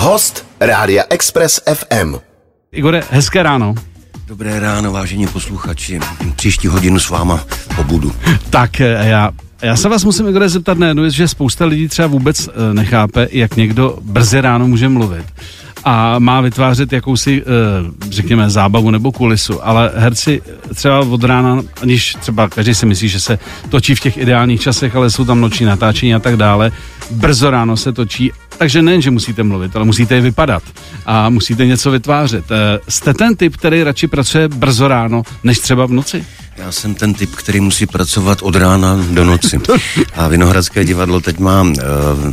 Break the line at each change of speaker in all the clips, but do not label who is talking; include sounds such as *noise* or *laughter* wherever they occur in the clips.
Host Rádia Express FM.
Igore, hezké ráno.
Dobré ráno, vážení posluchači. Příští hodinu s váma pobudu. *laughs*
Tak eh, já já se vás musím Igore zeptat na jednu věc, že spousta lidí třeba vůbec eh, nechápe, jak někdo brzy ráno může mluvit a má vytvářet jakousi, eh, řekněme, zábavu nebo kulisu, ale herci třeba od rána, aniž třeba každý si myslí, že se točí v těch ideálních časech, ale jsou tam noční natáčení a tak dále, brzo ráno se točí, takže nejen, že musíte mluvit, ale musíte je vypadat a musíte něco vytvářet. Eh, jste ten typ, který radši pracuje brzo ráno, než třeba v noci?
Já jsem ten typ, který musí pracovat od rána do noci. A Vinohradské divadlo teď má eh,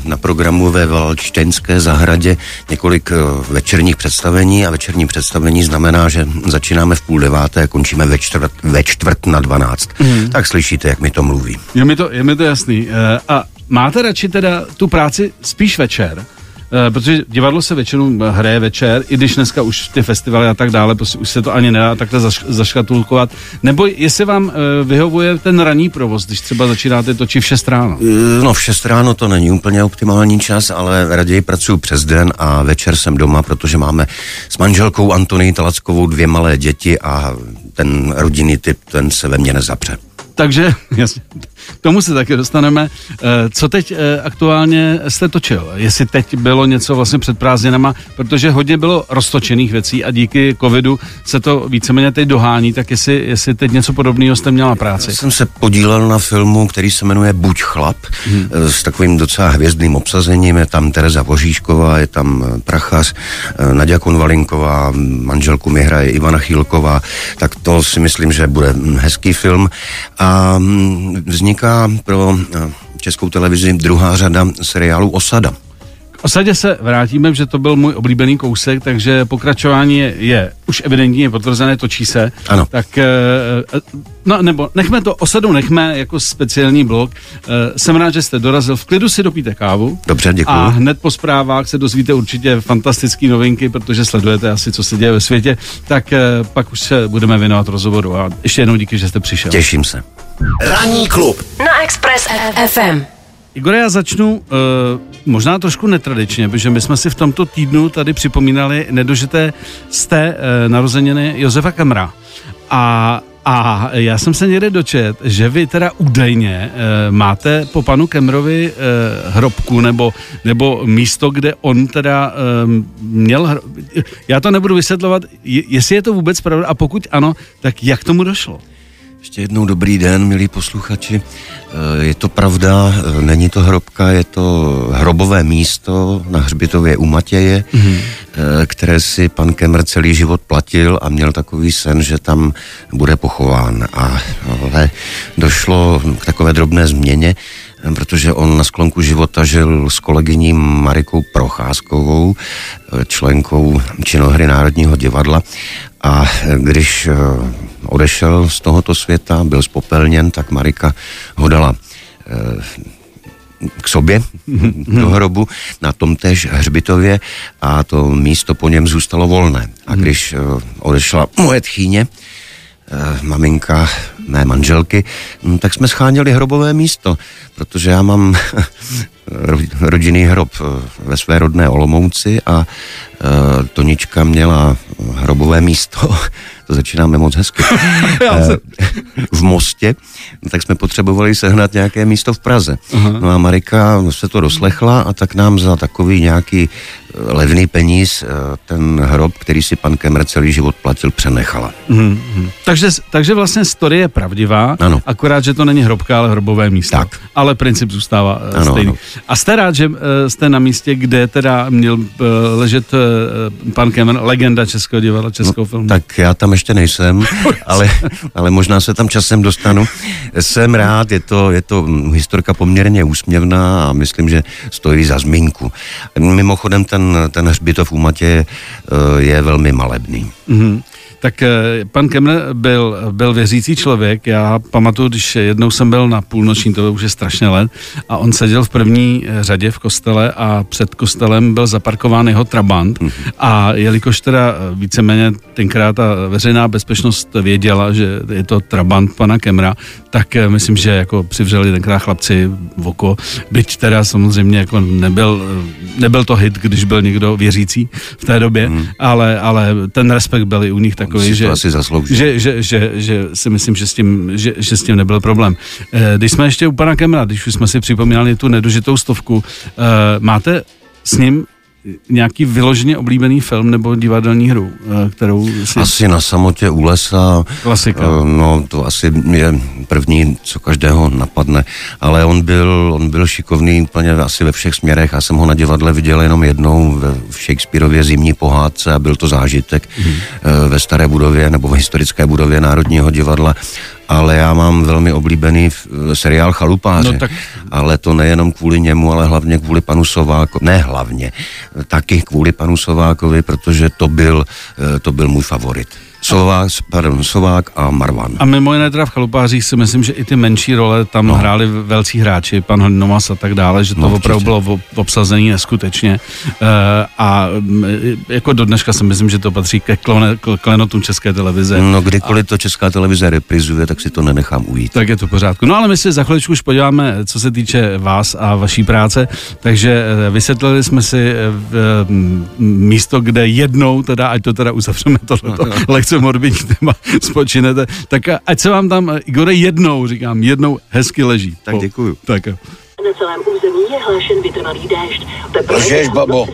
na programu ve Valčteňské zahradě několik eh, večerních představení a večerní představení znamená, že začínáme v půl deváté a končíme ve čtvrt, ve čtvrt na dvanáct. Mm. Tak slyšíte, jak mi to mluví.
Je mi to, je mi to jasný. A máte radši teda tu práci spíš večer, Uh, protože divadlo se většinou hraje večer, i když dneska už ty festivaly a tak dále, prostě už se to ani nedá takhle zaš, zaškatulkovat. Nebo jestli vám uh, vyhovuje ten ranní provoz, když třeba začínáte točit v 6 ráno?
No v 6 ráno to není úplně optimální čas, ale raději pracuji přes den a večer jsem doma, protože máme s manželkou Antoní Talackovou dvě malé děti a ten rodinný typ, ten se ve mně nezapře.
Takže, *laughs* jasně, k tomu se taky dostaneme. Eh, co teď eh, aktuálně jste točil? Jestli teď bylo něco vlastně před prázdninama, protože hodně bylo roztočených věcí a díky covidu se to víceméně teď dohání, tak jestli, jestli teď něco podobného jste měla práci?
Já jsem se podílel na filmu, který se jmenuje Buď chlap, hmm. s takovým docela hvězdným obsazením. Je tam Tereza Voříšková, je tam Prachař, Nadia Konvalinková, manželku mi hraje Ivana Chýlková, tak to si myslím, že bude hezký film. A mm, vznik vzniká pro eh, českou televizi druhá řada seriálu Osada.
Osadě se vrátíme, že to byl můj oblíbený kousek, takže pokračování je, je už evidentně potvrzené, točí se.
Ano.
Tak, eh, no nebo nechme to, osadu nechme jako speciální blok. Eh, jsem rád, že jste dorazil. V klidu si dopíte kávu.
Dobře, děkuji.
A hned po zprávách se dozvíte určitě fantastické novinky, protože sledujete asi, co se děje ve světě. Tak pak už se budeme věnovat rozhovoru. A ještě jednou díky, že jste přišel.
Těším se.
Ranní klub
na Express FM.
Igor, já začnu uh, možná trošku netradičně, protože my jsme si v tomto týdnu tady připomínali nedožité té uh, narozeniny Josefa Kamra. A a já jsem se někde dočet, že vy teda údajně uh, máte po panu Kemrovi uh, hrobku nebo, nebo místo, kde on teda uh, měl hro... Já to nebudu vysvětlovat, jestli je to vůbec pravda a pokud ano, tak jak tomu došlo?
Ještě jednou dobrý den, milí posluchači. Eh, je to pravda, eh, není to hrobka, je to hrobové místo na hřbitově u Matěje, mm-hmm. které si pan Kemr celý život platil a měl takový sen, že tam bude pochován. A ale došlo k takové drobné změně, protože on na sklonku života žil s kolegyní Marikou Procházkovou, členkou činohry Národního divadla. A když odešel z tohoto světa, byl spopelněn, tak Marika ho dala k sobě do hrobu na tom též hřbitově a to místo po něm zůstalo volné. A když odešla moje tchýně, maminka mé manželky, hm, tak jsme scháněli hrobové místo, protože já mám *laughs* rodinný hrob ve své rodné Olomouci a Tonička měla hrobové místo *laughs* to začínáme moc hezky, *laughs* eh, v Mostě, tak jsme potřebovali sehnat nějaké místo v Praze. Uh-huh. No a Marika se to doslechla a tak nám za takový nějaký levný peníz eh, ten hrob, který si pan Kemr celý život platil, přenechala.
Mm-hmm. Takže, takže vlastně story je pravdivá,
ano.
akorát, že to není hrobka, ale hrobové místo.
Tak.
Ale princip zůstává eh, ano, stejný. Ano. A jste rád, že jste na místě, kde teda měl ležet pan Kemr, legenda Českého divadla, Českého no, filmu?
Tak já tam ještě nejsem, *laughs* ale, ale možná se tam časem dostanu. Jsem rád, je to, je to historka poměrně úsměvná a myslím, že stojí za zmínku. Mimochodem ten ten, ten hřbitov u Matě eh, je velmi malebný. Mm-hmm.
Tak eh, pan Kemner byl, byl věřící člověk. Já pamatuju, když jednou jsem byl na půlnoční, to už je strašně let, a on seděl v první eh, řadě v kostele a před kostelem byl zaparkován jeho trabant. Mm-hmm. A jelikož teda eh, víceméně tenkrát ta veřejná bezpečnost věděla, že je to trabant pana Kemra, tak myslím, že jako přivřeli tenkrát chlapci v oko. Byť teda samozřejmě jako nebyl, nebyl to hit, když byl někdo věřící v té době, mm. ale, ale ten respekt byl i u nich takový, že,
asi
že, že, že, že, si myslím, že s, tím, že, že s tím nebyl problém. Eh, když jsme ještě u pana Kemra, když už jsme si připomínali tu nedožitou stovku, eh, máte s ním nějaký vyloženě oblíbený film nebo divadelní hru, eh, kterou si...
Asi na samotě u lesa.
Klasika.
No, to asi je první, co každého napadne. Ale on byl, on byl šikovný úplně asi ve všech směrech. Já jsem ho na divadle viděl jenom jednou ve Shakespeareově zimní pohádce a byl to zážitek hmm. ve staré budově nebo v historické budově Národního divadla ale já mám velmi oblíbený seriál Chalupáře. No, tak... Ale to nejenom kvůli němu, ale hlavně kvůli panu Sovákovi. Ne hlavně, taky kvůli panu Sovákovi, protože to byl, eh, to byl můj favorit. Sovák, pardon, Sovák a Marvan.
A mimo jiné teda v Chalupářích si myslím, že i ty menší role tam no. hráli velcí hráči, pan Hodnomas a tak dále, že to no, opravdu bylo obsazení neskutečně. Uh, a jako do dneška si myslím, že to patří ke klone, klenotům České televize.
No kdykoliv a... to Česká televize reprizuje, tak si to nenechám ujít.
Tak je to pořádku. No ale my si za chviličku už podíváme, co se týče vás a vaší práce, takže eh, vysvětlili jsme si eh, místo, kde jednou, teda, ať to teda uzavřeme tohleto *laughs* lekce morbidní *laughs* téma spočinete, tak ať se vám tam, Igore, jednou, říkám, jednou hezky leží.
Tak děkuju.
Tak. Na celém území je hlášen vytrvalý
déšť. Lžeš, babo.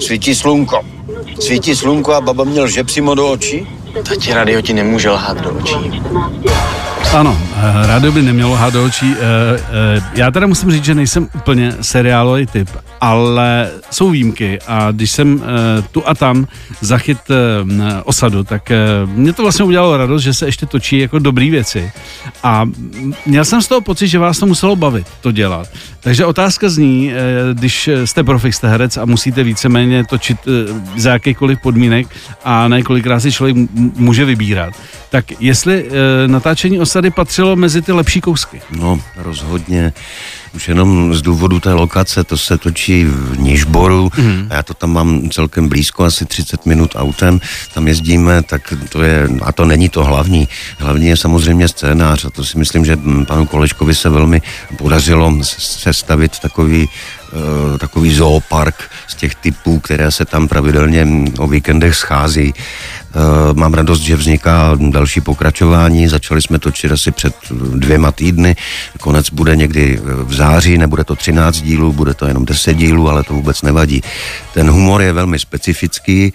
Svítí slunko. Svítí slunko a baba měl lže přímo do očí?
Tati radio ti nemůže lhát do očí.
Ano, eh, rádio by nemělo lhát do očí. Eh, eh, já teda musím říct, že nejsem úplně seriálový typ, ale jsou výjimky a když jsem tu a tam zachyt osadu, tak mě to vlastně udělalo radost, že se ještě točí jako dobrý věci a měl jsem z toho pocit, že vás to muselo bavit, to dělat. Takže otázka zní, když jste profik, jste herec a musíte víceméně točit za jakýkoliv podmínek a na kolikrát si člověk může vybírat, tak jestli natáčení osady patřilo mezi ty lepší kousky.
No, rozhodně. Už jenom z důvodu té lokace, to se točí v Nižboru, mm. a já to tam mám celkem blízko, asi 30 minut autem, tam jezdíme, tak to je, a to není to hlavní. Hlavní je samozřejmě scénář a to si myslím, že panu Kolečkovi se velmi podařilo sestavit takový uh, takový zoopark z těch typů, které se tam pravidelně o víkendech schází. Eh, mám radost, že vzniká další pokračování. Začali jsme točit asi před dvěma týdny. Konec bude někdy v září, nebude to 13 dílů, bude to jenom 10 dílů, ale to vůbec nevadí. Ten humor je velmi specifický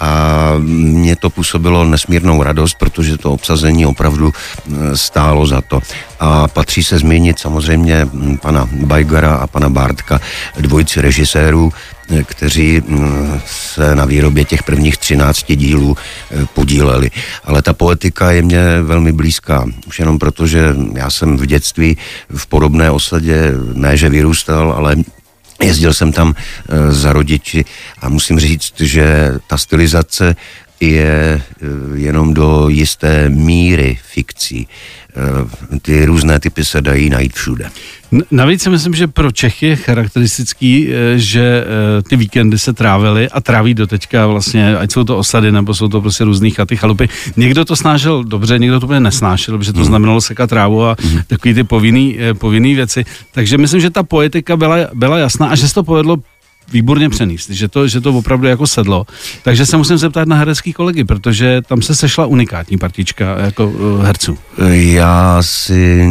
a mě to působilo nesmírnou radost, protože to obsazení opravdu eh, stálo za to. A patří se zmínit samozřejmě hm, pana Bajgara a pana Bartka, dvojici režisérů, eh, kteří hm, se na výrobě těch prvních 13 dílů eh, podíleli. Ale ta poetika je mě velmi blízká. Už jenom proto, že já jsem v dětství v podobné osadě ne, že vyrůstal, ale Jezdil jsem tam e, za rodiči a musím říct, že ta stylizace je e, jenom do jisté míry fikcí. E, ty různé typy se dají najít všude.
Navíc si myslím, že pro Čechy je charakteristický, eh, že eh, ty víkendy se trávily a tráví do teďka vlastně, ať jsou to osady, nebo jsou to prostě různý chaty, chalupy. Někdo to snášel dobře, někdo to úplně nesnášel, protože to hmm. znamenalo sekat trávu a hmm. takový ty povinný, eh, povinný věci. Takže myslím, že ta poetika byla, byla jasná a že se to povedlo výborně přenést, že to, že to opravdu jako sedlo. Takže se musím zeptat na herecký kolegy, protože tam se sešla unikátní partička jako uh, herců.
Já si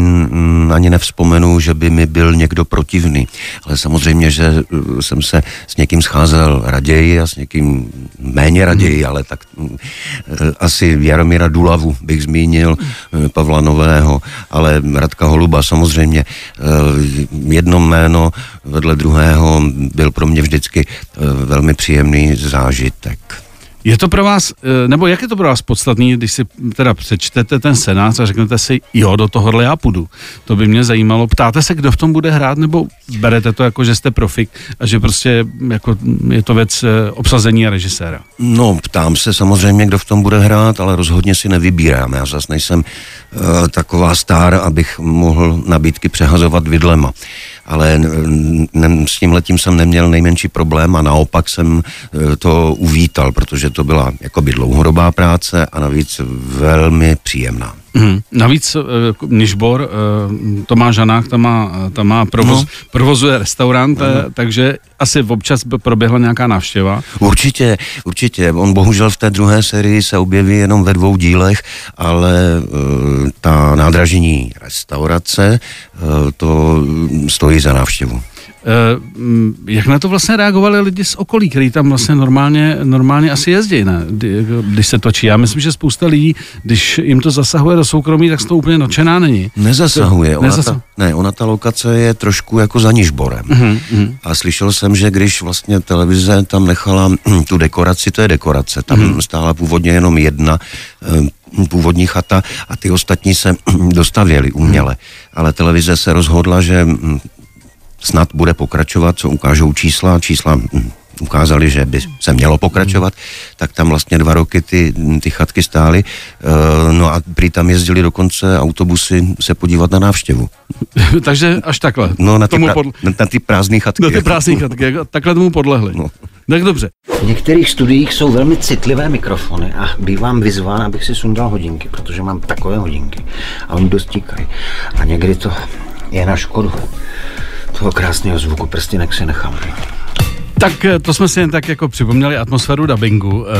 ani nevzpomenu, že by mi byl někdo protivný, ale samozřejmě, že uh, jsem se s někým scházel raději a s někým méně raději, hmm. ale tak uh, asi Jaromíra Dulavu bych zmínil, Pavla Nového, ale Radka Holuba samozřejmě. Jedno jméno vedle druhého byl pro mě vždycky eh, velmi příjemný zážitek.
Je to pro vás, eh, nebo jak je to pro vás podstatný, když si teda přečtete ten scénář a řeknete si, jo, do tohohle já půjdu. To by mě zajímalo. Ptáte se, kdo v tom bude hrát, nebo berete to jako, že jste profik a že prostě jako je to věc eh, obsazení a režiséra?
No, ptám se samozřejmě, kdo v tom bude hrát, ale rozhodně si nevybírám. Já zase nejsem uh, taková star, abych mohl nabídky přehazovat vidlema. Ale ne, s tím letím jsem neměl nejmenší problém a naopak jsem uh, to uvítal, protože to byla jakoby dlouhodobá práce a navíc velmi příjemná.
Hmm. Navíc uh, Nižbor, uh, Tomáš Žanák, tam má, tam má provoz, no. provozuje restaurant, no. takže asi občas by proběhla nějaká návštěva.
Určitě, určitě. On bohužel v té druhé sérii se objeví jenom ve dvou dílech, ale ta nádražní restaurace, to stojí za návštěvu.
Eh, jak na to vlastně reagovali lidi z okolí, kteří tam vlastně normálně, normálně asi jezdí, ne? když se točí. Já myslím, že spousta lidí, když jim to zasahuje do soukromí, tak to úplně nadšená není.
Nezasahuje. Ona, Nezasah... ta, ne, ona ta lokace je trošku jako za Nižborem. Uh-huh, uh-huh. A slyšel jsem, že když vlastně televize tam nechala tu dekoraci, to je dekorace, tam uh-huh. stála původně jenom jedna eh, původní chata a ty ostatní se dostavěly uměle. Ale televize se rozhodla, že snad bude pokračovat, co ukážou čísla. Čísla hm, ukázali, že by se mělo pokračovat, tak tam vlastně dva roky ty, ty chatky stály. Uh, no a prý tam jezdili dokonce autobusy se podívat na návštěvu. *laughs*
Takže až takhle.
No na ty, pra, pod... na, na ty prázdné chatky.
Na ty prázdné chatky, takhle tomu podlehli. No. Tak dobře.
V některých studiích jsou velmi citlivé mikrofony a bývám vyzván, abych si sundal hodinky, protože mám takové hodinky a oni dost tíkají. A někdy to je na škodu toho krásného zvuku prstinek si nechám.
Tak eh, to jsme si jen tak jako připomněli atmosféru dubbingu, eh,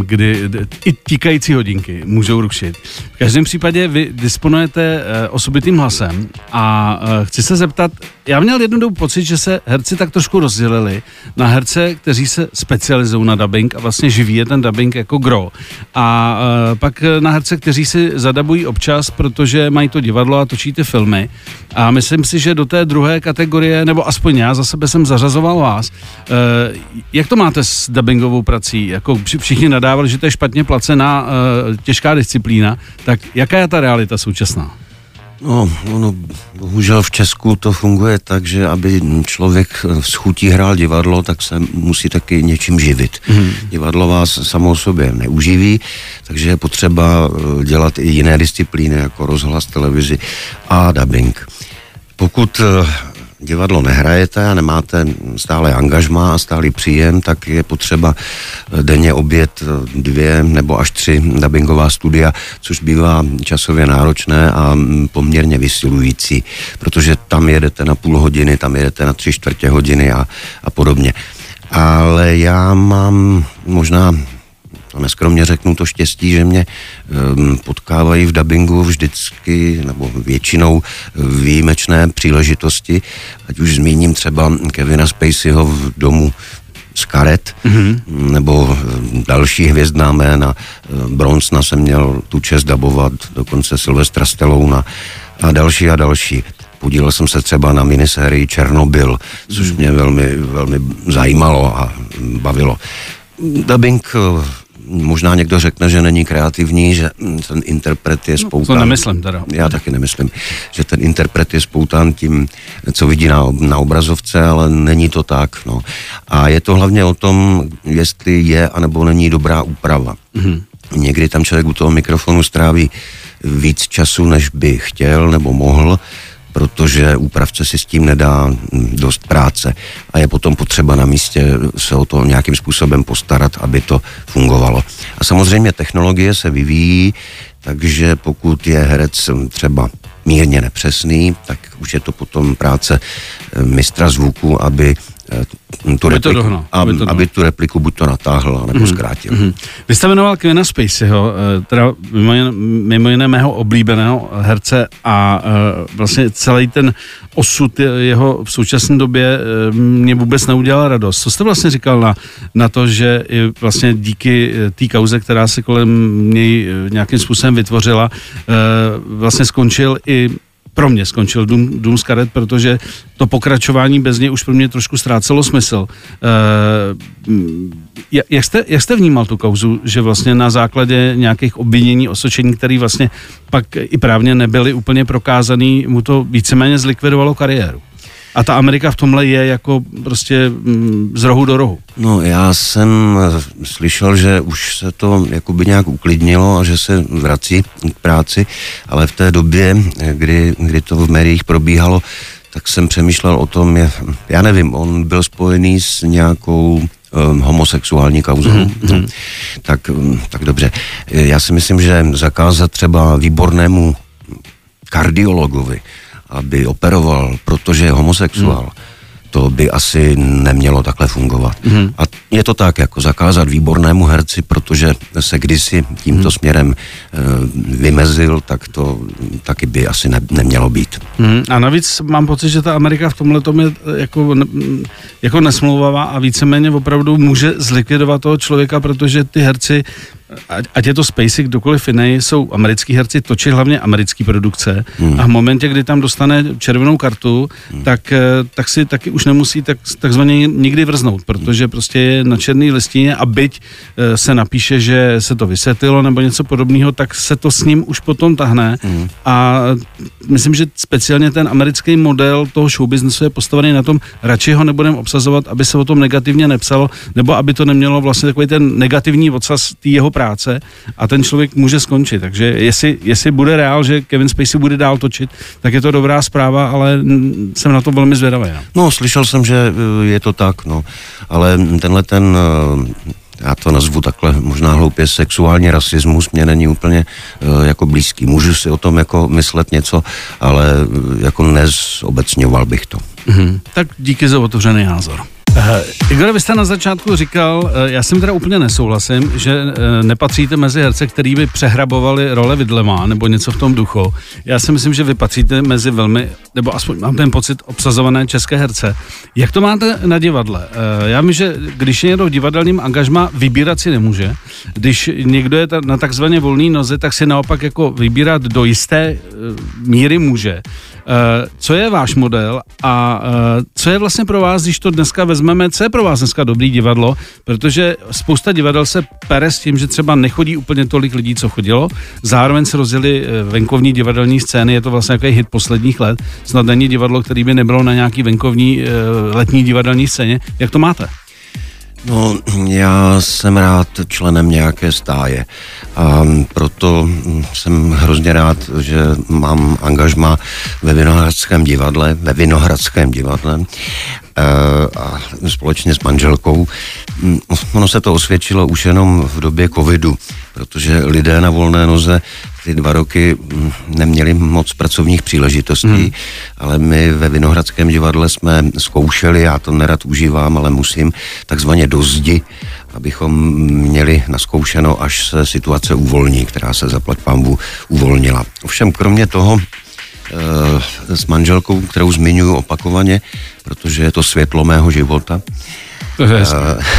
kdy i tíkající hodinky můžou rušit. V každém případě vy disponujete eh, osobitým hlasem a chci se zeptat, já měl jednu dobu pocit, že se herci tak trošku rozdělili na herce, kteří se specializují na dubbing a vlastně živí je ten dubbing jako gro. A pak na herce, kteří si zadabují občas, protože mají to divadlo a točí ty filmy. A myslím si, že do té druhé kategorie, nebo aspoň já za sebe jsem zařazoval vás, jak to máte s dubbingovou prací? Jako všichni nadávali, že to je špatně placená uh, těžká disciplína, tak jaká je ta realita současná?
No, no, bohužel v Česku to funguje tak, že aby člověk s chutí hrál divadlo, tak se musí taky něčím živit. Mm. Divadlo vás samo o sobě neuživí, takže je potřeba eh, dělat i jiné disciplíny, jako rozhlas, televizi a dubbing. Pokud divadlo nehrajete a nemáte stále angažma a stále příjem, tak je potřeba eh, denně obět eh, dvě nebo až tři dubbingová studia, což bývá časově náročné a mm, poměrně vysilující, protože tam jedete na půl hodiny, tam jedete na tři čtvrtě hodiny a, a podobně. Ale já mám možná to neskromně řeknu to štěstí, že mě um, potkávají v dabingu vždycky nebo většinou výjimečné příležitosti, ať už zmíním třeba Kevina Spaceyho v domu z karet, mm-hmm. nebo další hvězdná jména. Bronsna jsem měl tu čest dabovat, dokonce Silvestra Stellouna a další a další. Podílel jsem se třeba na minisérii Černobyl, což mě velmi, velmi zajímalo a bavilo. Dubbing možná někdo řekne, že není kreativní, že ten interpret je spoután.
No, to nemyslím teda.
Já taky nemyslím, že ten interpret je spoután tím, co vidí na, na obrazovce, ale není to tak. No. A je to hlavně o tom, jestli je anebo není dobrá úprava. Mm-hmm. Někdy tam člověk u toho mikrofonu stráví víc času, než by chtěl nebo mohl protože úpravce si s tím nedá dost práce a je potom potřeba na místě se o to nějakým způsobem postarat, aby to fungovalo. A samozřejmě technologie se vyvíjí, takže pokud je herec třeba mírně nepřesný, tak už je to potom práce eh, mistra zvuku, aby tu
aby, to dohnal,
aby, to aby tu repliku buď to natáhl, nebo mm. zkrátil. Mm.
Vy jste jmenoval Kvina Spaceyho, eh, teda mimo jiné, mimo jiné mého oblíbeného herce a eh, vlastně celý ten osud jeho v současné době mě vůbec neudělal radost. Co jste vlastně říkal na, na to, že vlastně díky té kauze, která se kolem něj nějakým způsobem vytvořila, vlastně skončil i pro mě skončil Dům z karet, protože to pokračování bez něj už pro mě trošku ztrácelo smysl. E, jak, jste, jak jste vnímal tu kauzu, že vlastně na základě nějakých obvinění, osočení, které vlastně pak i právně nebyly úplně prokázaný, mu to víceméně zlikvidovalo kariéru? A ta Amerika v tomhle je jako prostě mm, z rohu do rohu.
No já jsem slyšel, že už se to jakoby nějak uklidnilo a že se vrací k práci, ale v té době, kdy, kdy to v médiích probíhalo, tak jsem přemýšlel o tom, je, já nevím, on byl spojený s nějakou um, homosexuální kauzou. Mm-hmm. Tak, um, tak dobře. Já si myslím, že zakázat třeba výbornému kardiologovi, aby operoval, protože je homosexuál, hmm. to by asi nemělo takhle fungovat. Hmm. A je to tak, jako zakázat výbornému herci, protože se kdysi tímto hmm. směrem e, vymezil, tak to taky by asi ne, nemělo být.
Hmm. A navíc mám pocit, že ta Amerika v tomhle tom je eh, jako, jako nesmlouvavá a víceméně opravdu může zlikvidovat toho člověka, protože ty herci ať, ať je to Spacey, kdokoliv jiný, jsou americký herci, točí hlavně americké produkce hmm. a v momentě, kdy tam dostane červenou kartu, hmm. tak, eh, tak si taky už nemusí tak, takzvaně nikdy vrznout, protože prostě je na černé listině a byť eh, se napíše, že se to vysvětlilo nebo něco podobného, tak se to s ním už potom tahne hmm. a myslím, že speciálně ten americký model toho showbiznesu je postavený na tom, radši ho nebudeme obsazovat, aby se o tom negativně nepsalo, nebo aby to nemělo vlastně takový ten negativní odsaz té jeho práce a ten člověk může skončit. Takže jestli, jestli bude reál, že Kevin Spacey bude dál točit, tak je to dobrá zpráva, ale jsem na to velmi zvědavý. No,
no slyšel jsem, že eh, je to tak, no. Ale tenhle ten eh, já to nazvu takhle možná hloupě, sexuální rasismus mě není úplně uh, jako blízký. Můžu si o tom jako myslet něco, ale uh, jako nezobecňoval bych to.
Mm-hmm. Tak díky za otevřený názor. Igor, vy jste na začátku říkal, uh, já jsem teda úplně nesouhlasím, že uh, nepatříte mezi herce, který by přehrabovali role Vidlema nebo něco v tom duchu. Já si myslím, že vy patříte mezi velmi, nebo aspoň mám ten pocit, obsazované české herce. Jak to máte na divadle? Uh, já vím, že když je někdo v divadelním angažma, vybírat si nemůže. Když někdo je na takzvaně volný noze, tak si naopak jako vybírat do jisté míry může. Uh, co je váš model a uh, co je vlastně pro vás, když to dneska vezmeme, co je pro vás dneska dobrý divadlo, protože spousta divadel se pere s tím, že třeba nechodí úplně tolik lidí, co chodilo, zároveň se rozjeli eh, venkovní divadelní scény, je to vlastně nějaký hit posledních let, snad není divadlo, který by nebylo na nějaký venkovní letní divadelní scéně. Jak to máte?
No, já jsem rád členem nějaké stáje a proto jsem hrozně rád, že mám angažma ve Vinohradském divadle, ve Vinohradském divadle a společně s manželkou. Ono se to osvědčilo už jenom v době covidu, protože lidé na volné noze ty dva roky mm, neměli moc pracovních příležitostí, hmm. ale my ve Vinohradském divadle jsme zkoušeli, já to nerad užívám, ale musím, takzvaně do zdi, abychom měli naskoušeno, až se situace uvolní, která se zaplať pambu uvolnila. Ovšem kromě toho s manželkou, kterou zmiňuji opakovaně, protože je to světlo mého života,
to je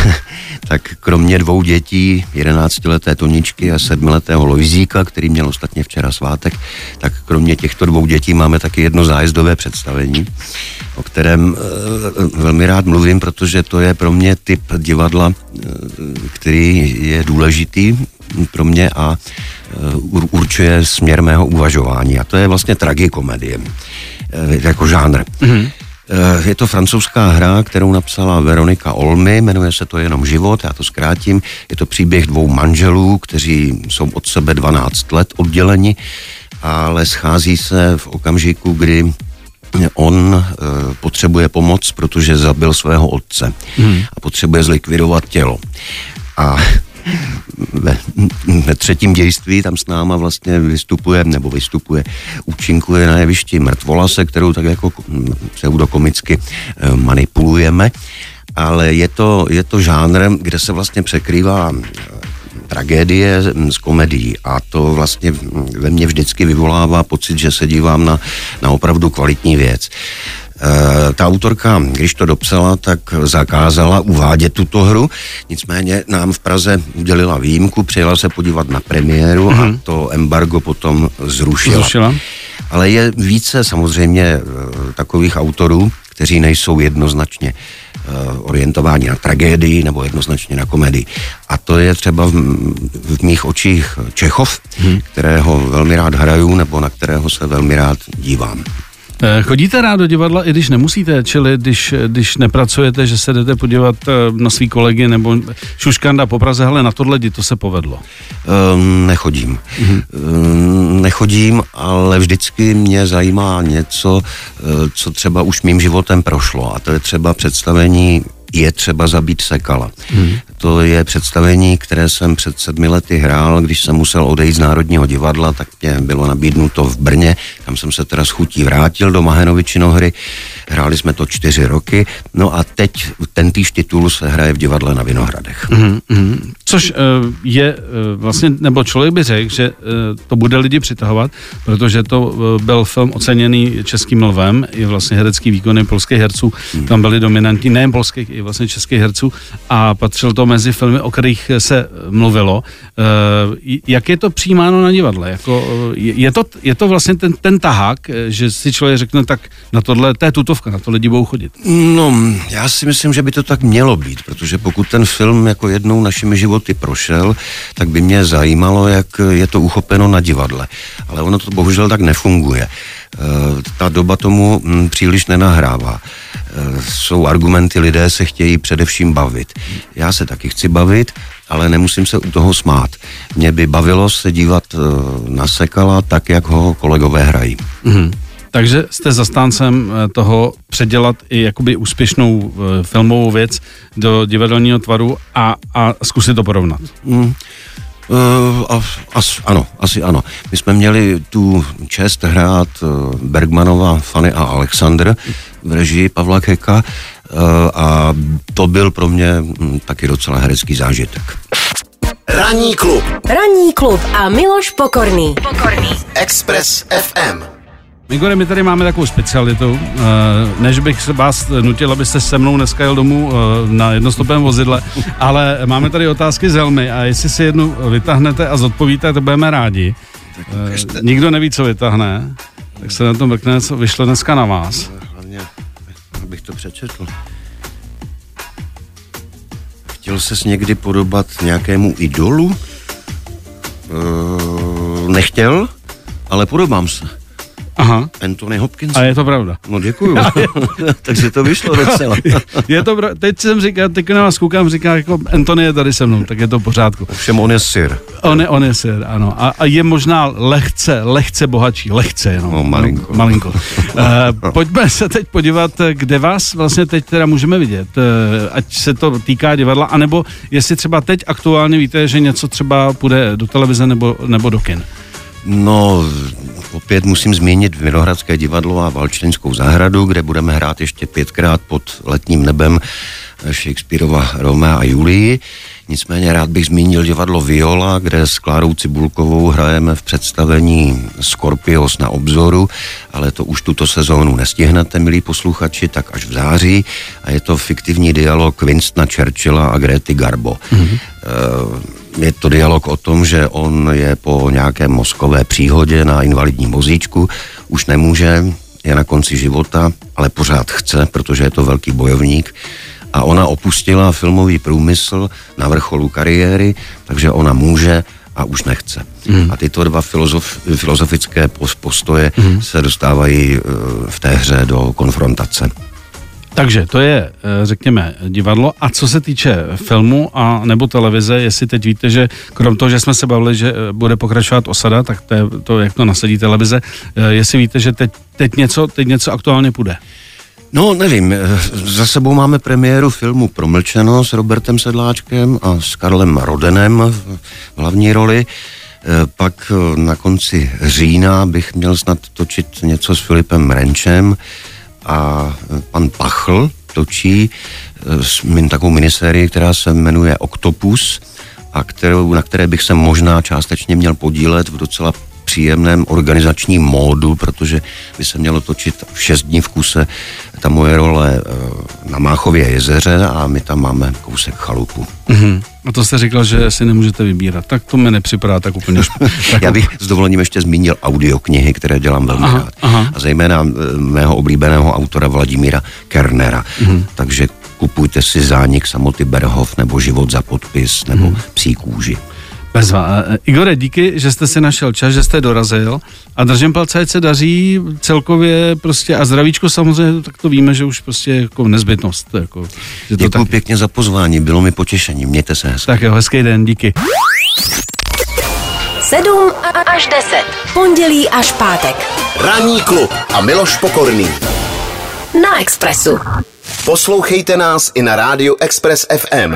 *laughs*
tak kromě dvou dětí, 11-leté Toničky a 7-letého Lojzíka, který měl ostatně včera svátek, tak kromě těchto dvou dětí máme taky jedno zájezdové představení, o kterém e, velmi rád mluvím, protože to je pro mě typ divadla, který je důležitý pro mě a e, určuje směr mého uvažování. A to je vlastně tragikomedie, e, jako žánr. Mm-hmm. Eh, je to francouzská hra, kterou napsala Veronika Olmy, jmenuje se to jenom Život, já to zkrátím. Je to příběh dvou manželů, kteří jsou od sebe 12 let odděleni, ale schází se v okamžiku, kdy on potřebuje pomoc, protože zabil svého otce hmm. a potřebuje zlikvidovat tělo. A ve, ve třetím dějství tam s náma vlastně vystupuje, nebo vystupuje, účinkuje na jevišti mrtvolase, kterou tak jako pseudokomicky eh, manipulujeme, ale je to, je to žánr, kde se vlastně překrývá eh, tragédie s komedií a to vlastně ve mně vždycky vyvolává pocit, že se dívám na, na opravdu kvalitní věc. Eh, ta autorka, když to dopsala, tak zakázala uvádět tuto hru, nicméně nám v Praze udělila výjimku, přijela se podívat na premiéru mm-hmm. a mhm. to embargo potom zrušila.
zrušila.
Ale je více samozřejmě eh, takových autorů, kteří nejsou jednoznačně eh, orientováni na tragédii nebo jednoznačně na komedii. A to je třeba v, v mých očích Čechov, hmm. kterého velmi rád hraju nebo na kterého se velmi rád dívám.
Eh, Chodíte rád do divadla, i když nemusíte, čili když, když nepracujete, že se jdete podívat eh, na svý kolegy nebo šuškanda po Praze, hele, na tohle to se povedlo.
Um, nechodím. Mm-hmm. Um, nechodím, ale vždycky mě zajímá něco, eh, co třeba už mým životem prošlo. A to je třeba představení je třeba zabít Sekala. Hmm. To je představení, které jsem před sedmi lety hrál, když jsem musel odejít z Národního divadla, tak mě bylo nabídnuto v Brně, kam jsem se teda s chutí vrátil do Mahenovičinohry. Hráli jsme to čtyři roky, no a teď ten týž titul se hraje v divadle na Vinohradech.
Hmm, hmm. Což uh, je uh, vlastně, nebo člověk by řekl, že uh, to bude lidi přitahovat, protože to byl film oceněný českým lvem, i vlastně herecký výkony polských herců, hmm. tam byly dominantní, nejen polských, i vlastně českých herců a patřil to mezi filmy, o kterých se mluvilo. Eh, jak je to přijímáno na divadle? Jako, je, to, je to vlastně ten, ten tahák, že si člověk řekne, tak na tohle, to je tutovka, na to lidi budou chodit?
No, já si myslím, že by to tak mělo být, protože pokud ten film jako jednou našimi životy prošel, tak by mě zajímalo, jak je to uchopeno na divadle. Ale ono to bohužel tak nefunguje. Eh, ta doba tomu hm, příliš nenahrává. Eh, jsou argumenty, lidé se chtějí především bavit. Já se taky chci bavit, ale nemusím se u toho smát. Mě by bavilo se dívat eh, na Sekala tak, jak ho kolegové hrají. Mm-hmm.
Takže jste zastáncem toho předělat i jakoby úspěšnou filmovou věc do divadelního tvaru a, a zkusit to porovnat. Mm.
Uh, as, ano, asi ano. My jsme měli tu čest hrát uh, Bergmanova, Fanny a Alexander v režii Pavla Keka uh, a to byl pro mě um, taky docela herecký zážitek.
Ranní klub.
Ranní klub a Miloš Pokorný. Pokorný.
Express FM.
Migore, my tady máme takovou specialitu, eh, než bych se vás nutil, abyste se mnou dneska jel domů eh, na jednostopém vozidle, ale máme tady otázky z Helmy a jestli si jednu vytáhnete a zodpovíte, to budeme rádi. Eh, nikdo neví, co vytáhne, tak se na to mrkne, co vyšlo dneska na vás.
Hlavně, abych to přečetl. Chtěl ses někdy podobat nějakému idolu? nechtěl, ale podobám se.
Aha.
Anthony Hopkins.
A je to pravda.
No děkuju. *laughs* Takže to vyšlo docela. *laughs*
je to pravda. Teď jsem říkal, teď na vás koukám, říká, jako Anthony je tady se mnou, tak je to v pořádku.
Ovšem on je sir.
On je, on je sir, ano. A, a je možná lehce, lehce bohatší, lehce jenom.
No, malinko.
No, malinko. uh, *laughs* pojďme se teď podívat, kde vás vlastně teď teda můžeme vidět. Uh, ať se to týká divadla, anebo jestli třeba teď aktuálně víte, že něco třeba půjde do televize nebo, nebo do kin.
No, opět musím zmínit Vinohradské divadlo a Valčlinskou zahradu, kde budeme hrát ještě pětkrát pod letním nebem Shakespeareova Romea a Julii. Nicméně rád bych zmínil divadlo Viola, kde s Klárou Cibulkovou hrajeme v představení Scorpios na obzoru, ale to už tuto sezónu nestihnete, milí posluchači, tak až v září. A je to fiktivní dialog Winstona Churchilla a Grety Garbo. Mm-hmm. Je to dialog o tom, že on je po nějaké mozkové příhodě na invalidním vozíčku, už nemůže, je na konci života, ale pořád chce, protože je to velký bojovník a ona opustila filmový průmysl na vrcholu kariéry, takže ona může a už nechce. Mm. A tyto dva filozof, filozofické postoje mm. se dostávají eh, v té hře do konfrontace.
Takže to je, eh, řekněme, divadlo. A co se týče filmu a nebo televize, jestli teď víte, že krom toho, že jsme se bavili, že eh, bude pokračovat osada, tak to je to, jak to nasadí televize, jestli víte, že teď, teď, něco, teď něco aktuálně půjde.
No, nevím. Za sebou máme premiéru filmu Promlčeno s Robertem Sedláčkem a s Karlem Rodenem v hlavní roli. Pak na konci října bych měl snad točit něco s Filipem Renčem a pan Pachl točí e, takovou minisérii, která se jmenuje Octopus a kterou, na které bych se možná částečně měl podílet v docela příjemném organizačním módu, protože by se mělo točit 6 dní v kuse ta moje role eh, na Máchově jezeře a my tam máme kousek chalupu.
Mhm. A to jste říkal, že si nemůžete vybírat. Tak to mi nepřipadá tak úplně špatně. *laughs*
Já bych s dovolením ještě zmínil audioknihy, které dělám velmi
Aha,
rád.
aha.
A zejména eh, mého oblíbeného autora Vladimíra Kernera.
Mhm.
Takže kupujte si zánik samoty Berhov nebo život za podpis nebo
Mhm.
psí kůži.
Bezva. E, Igore, díky, že jste si našel čas, že jste dorazil a držím palce, ať se daří celkově prostě a zdravíčko samozřejmě, tak to víme, že už prostě jako nezbytnost. Jako, že to
Děkuji
tak,
pěkně za pozvání, bylo mi potěšením, mějte se hezky.
tak jo, hezký den, díky.
7 až 10. Pondělí až pátek.
Ranní klub a Miloš Pokorný.
Na Expressu.
Poslouchejte nás i na rádiu Express FM.